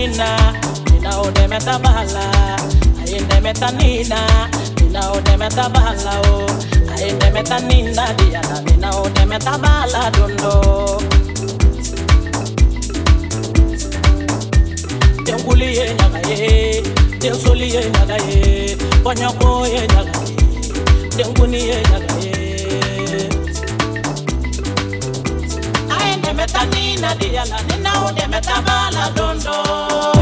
nina nina unemeta bahala aindemeta nina nina unemeta bahala o aindemeta nina diana nina unemeta bahala dondo. Tenguliye nyaga ye tensoliye nyaga ye bɔɲɔko ye nyaga ye tenkuniye nyaga ye ye dɛmɛta ni nadiyala ni n'aw dɛmɛta b'a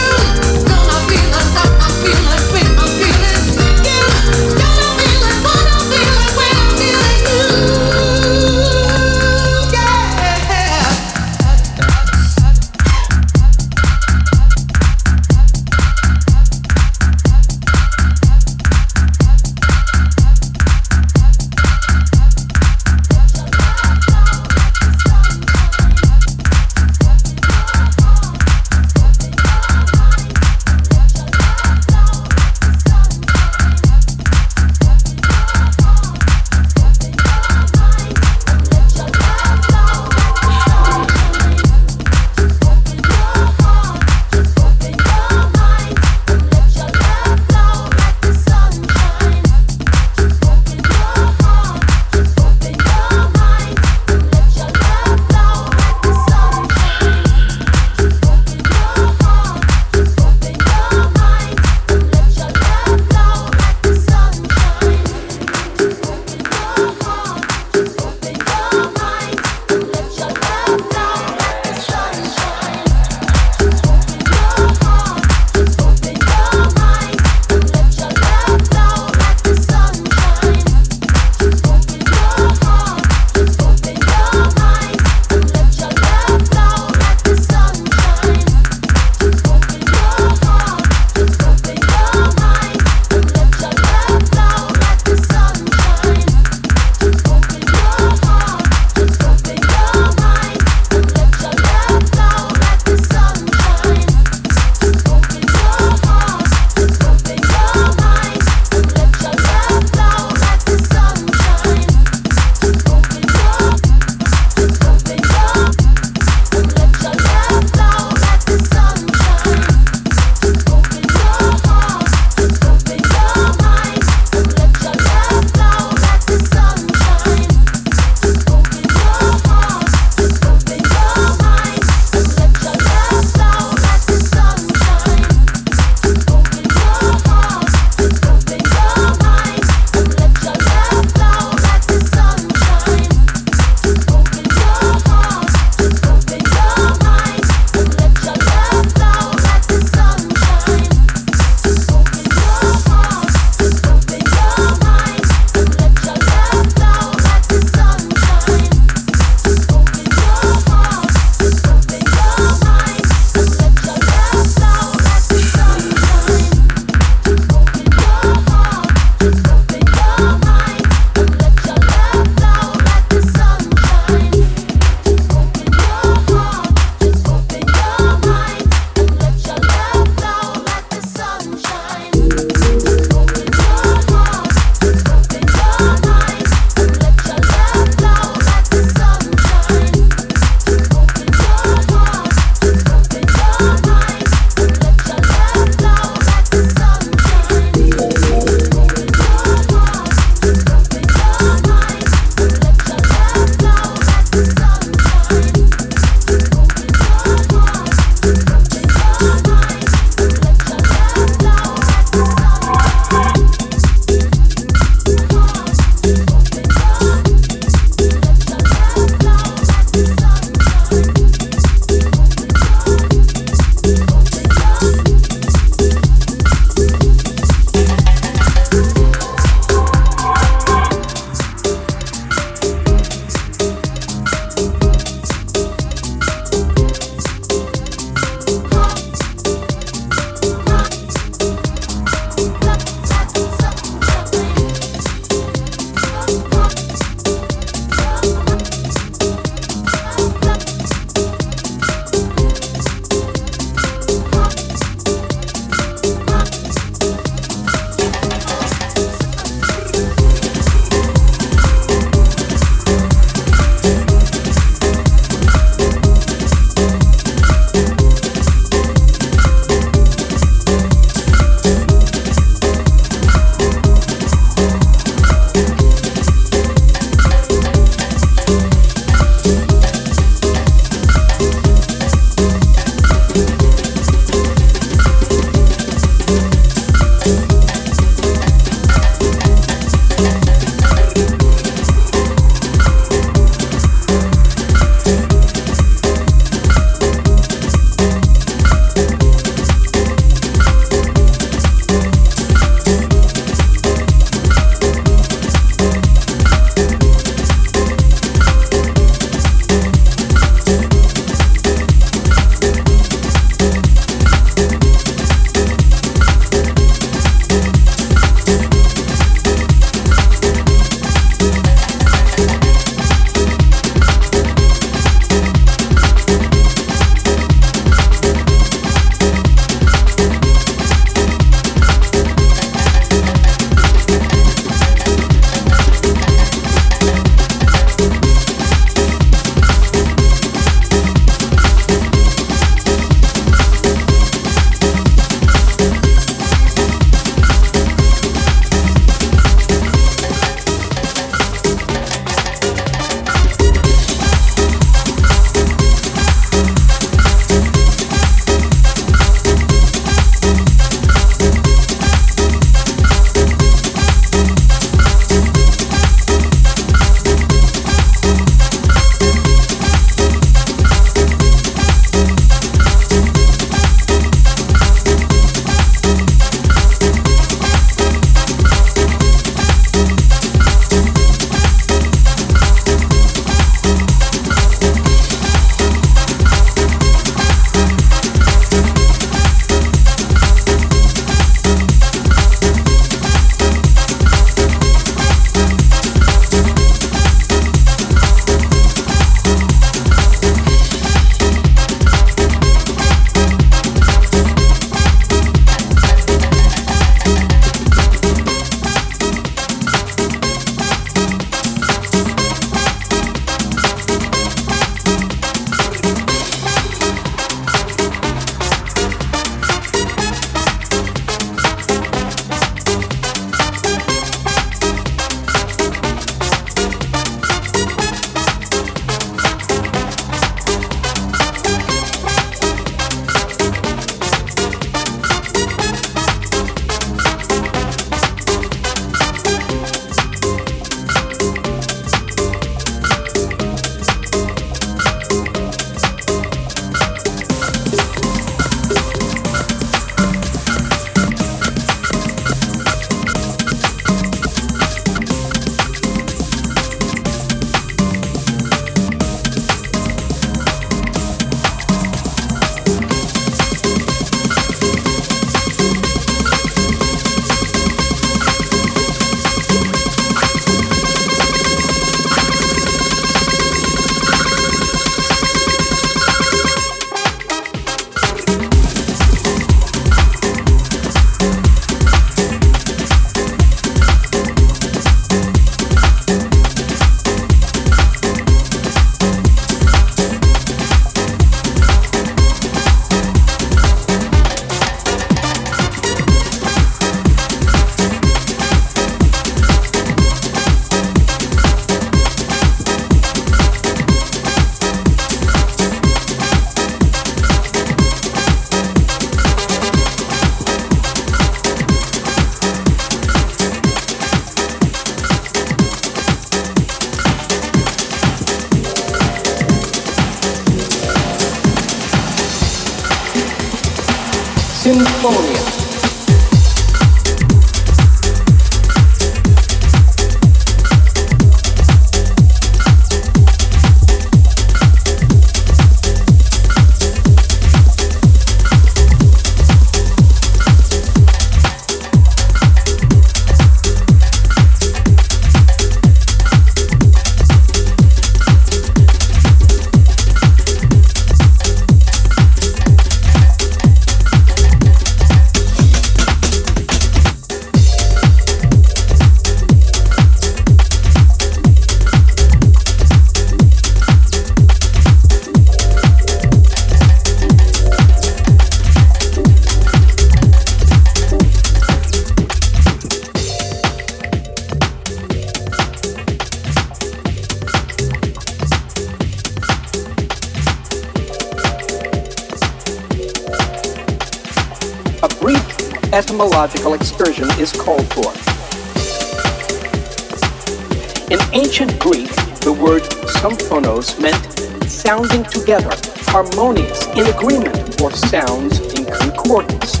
ancient Greek, the word symphonos meant sounding together, harmonious, in agreement, or sounds in concordance.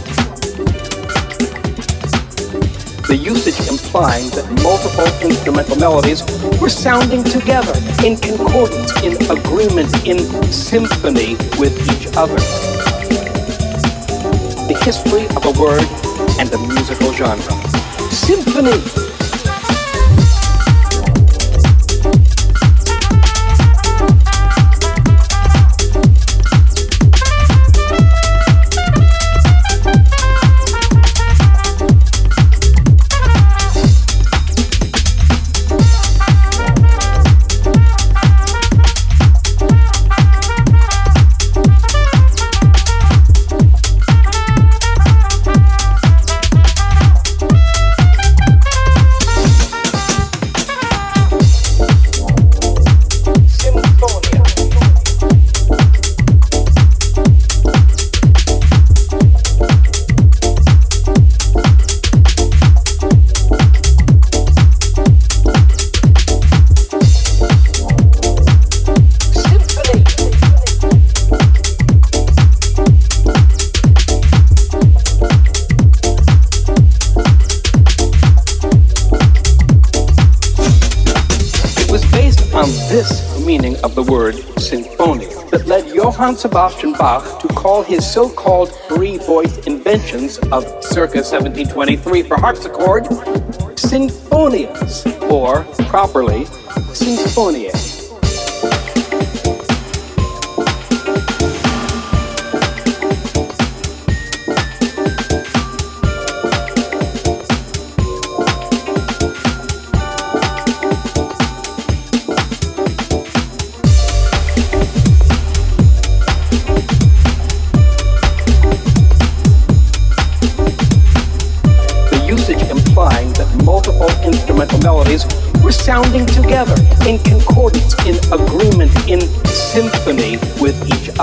The usage implying that multiple instrumental melodies were sounding together, in concordance, in agreement, in symphony with each other. The history of a word and a musical genre. Symphony Johann Sebastian Bach to call his so-called three voice inventions of circa 1723 for harpsichord sinfonias, or properly, sinfoniae.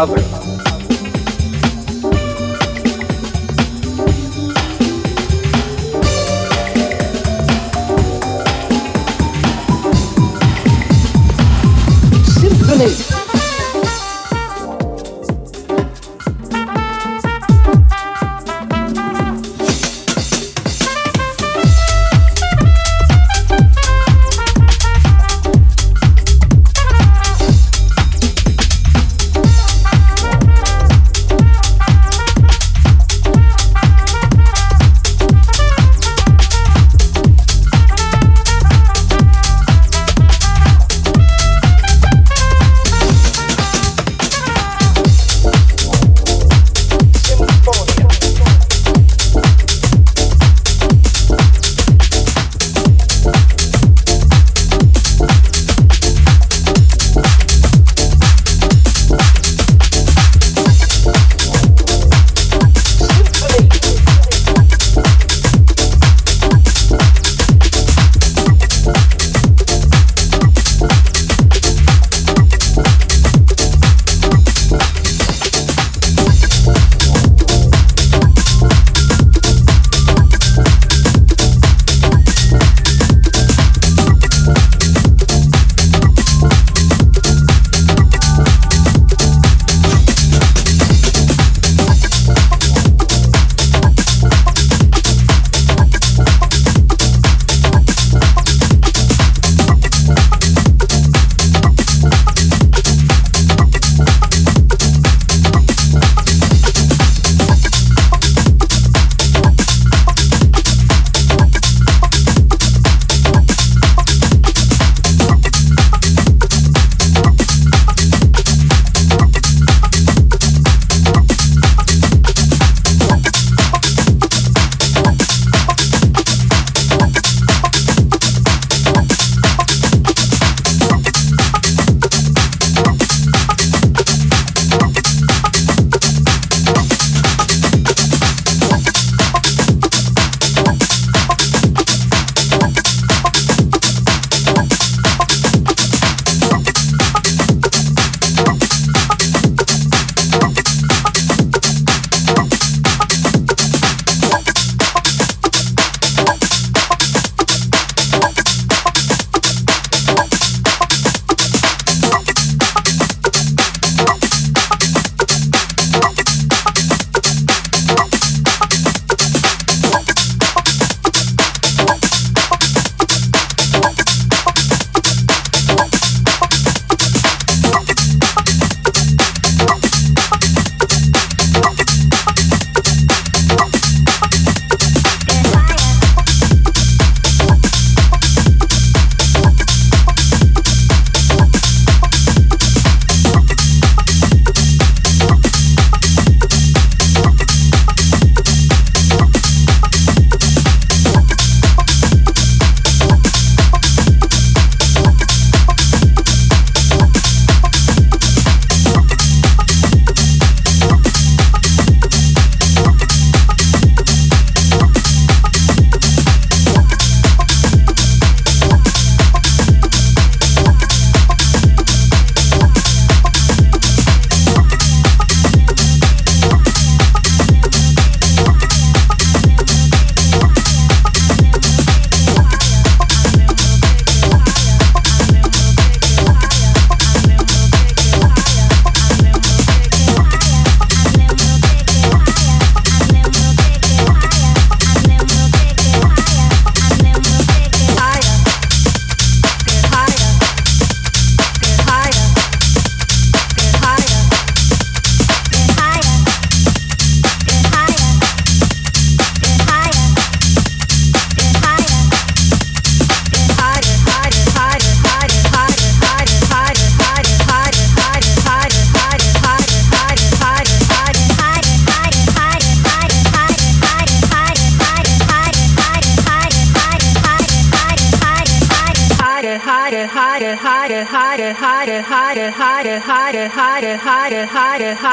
With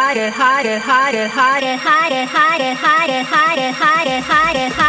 high, get high, get high, get high, get high, get high, get high, get high, get high, get high.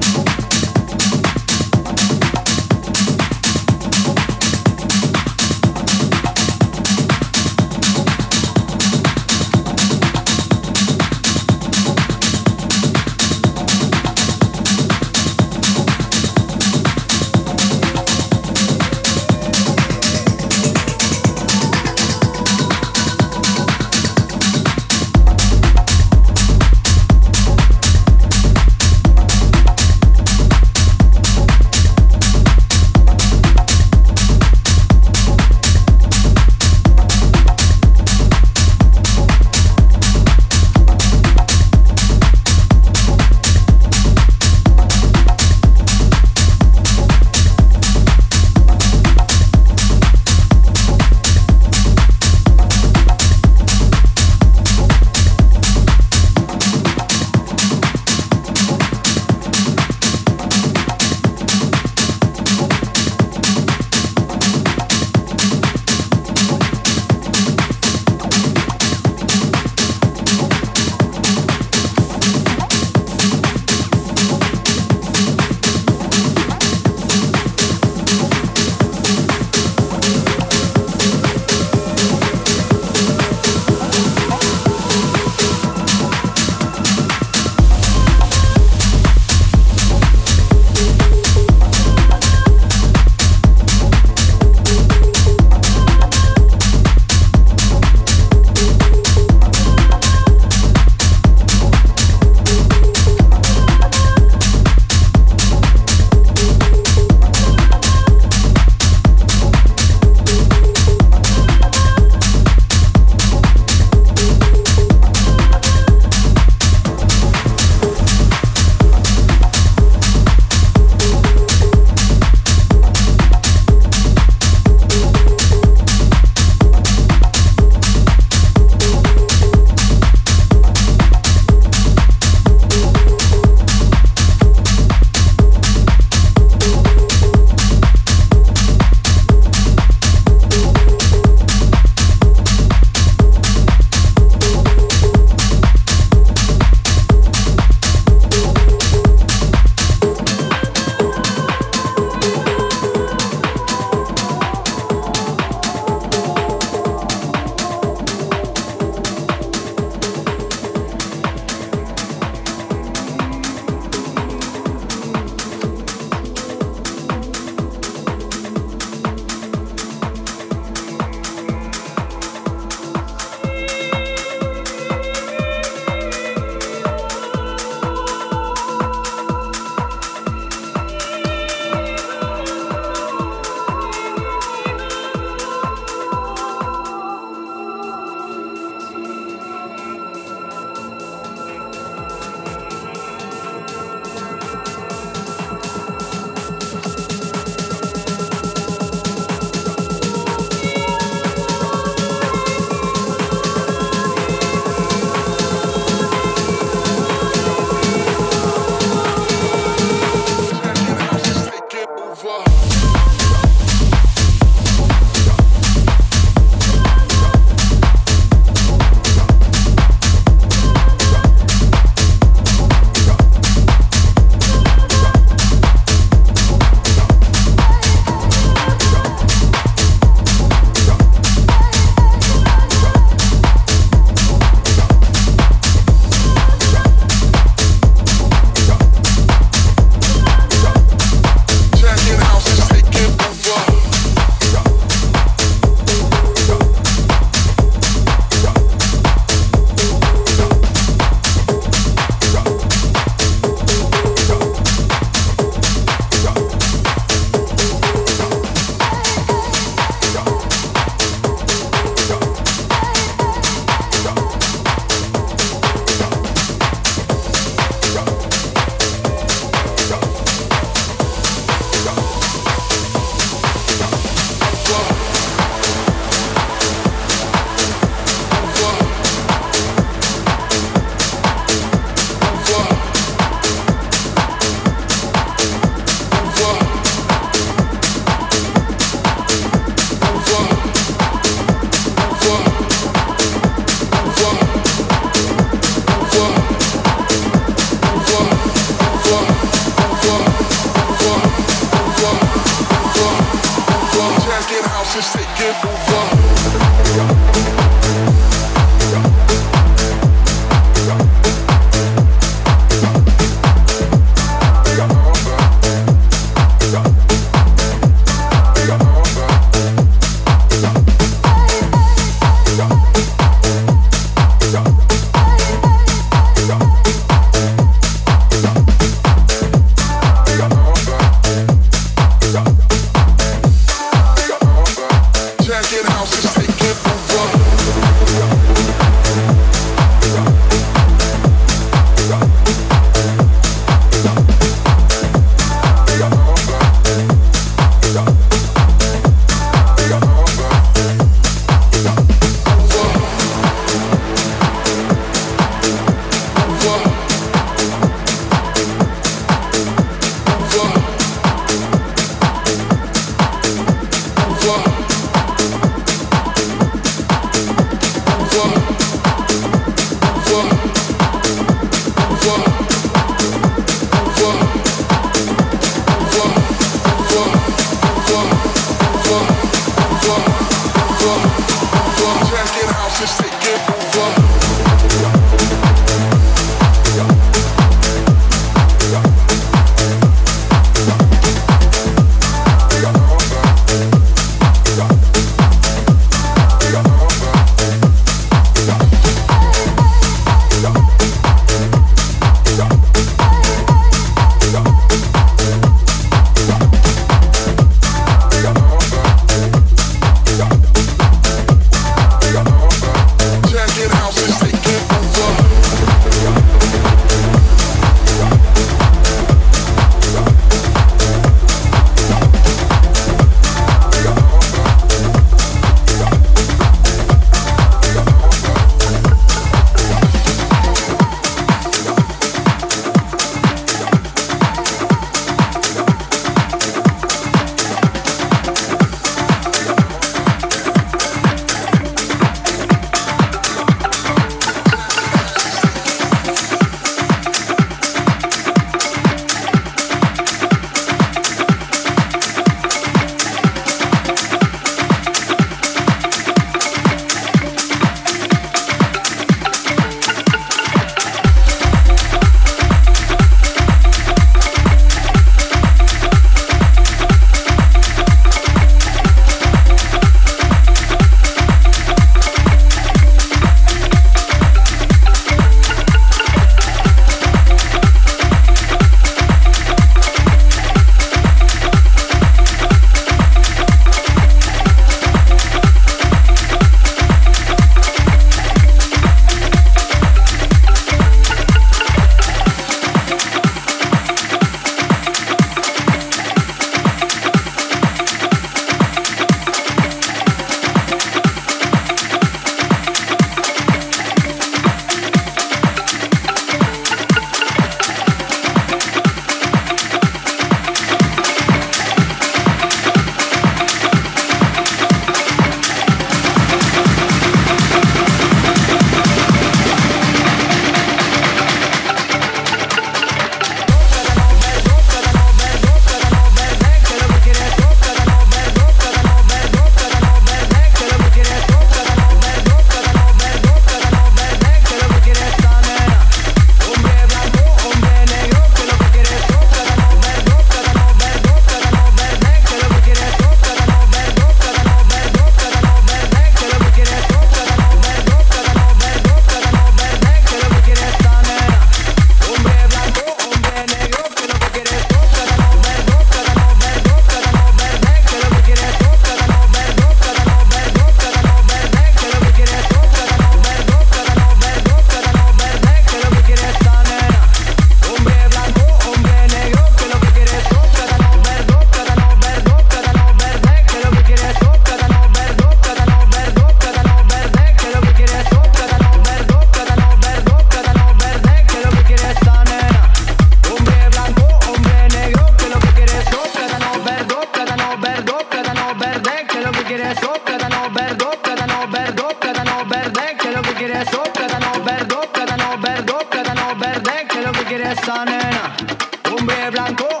Blanco,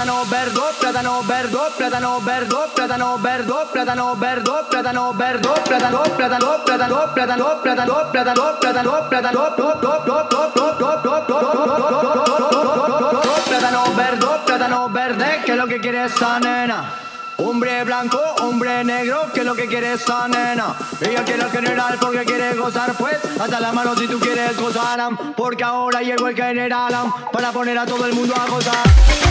plátano verde, plátano verde, plátano verde, plátano verde, plátano verde, plátano verde, plátano, plátano, plátano, plátano, plátano, plátano, plátano, plátano, plátano verde, plátano verde, que lo que quiere esa nena. Hombre blanco, hombre negro, que lo que quiere esa nena. Ella quiere el general porque quiere gozar, pues. Hasta la mano si tú quieres gozar, porque ahora llegó el general para poner a todo el mundo a gozar.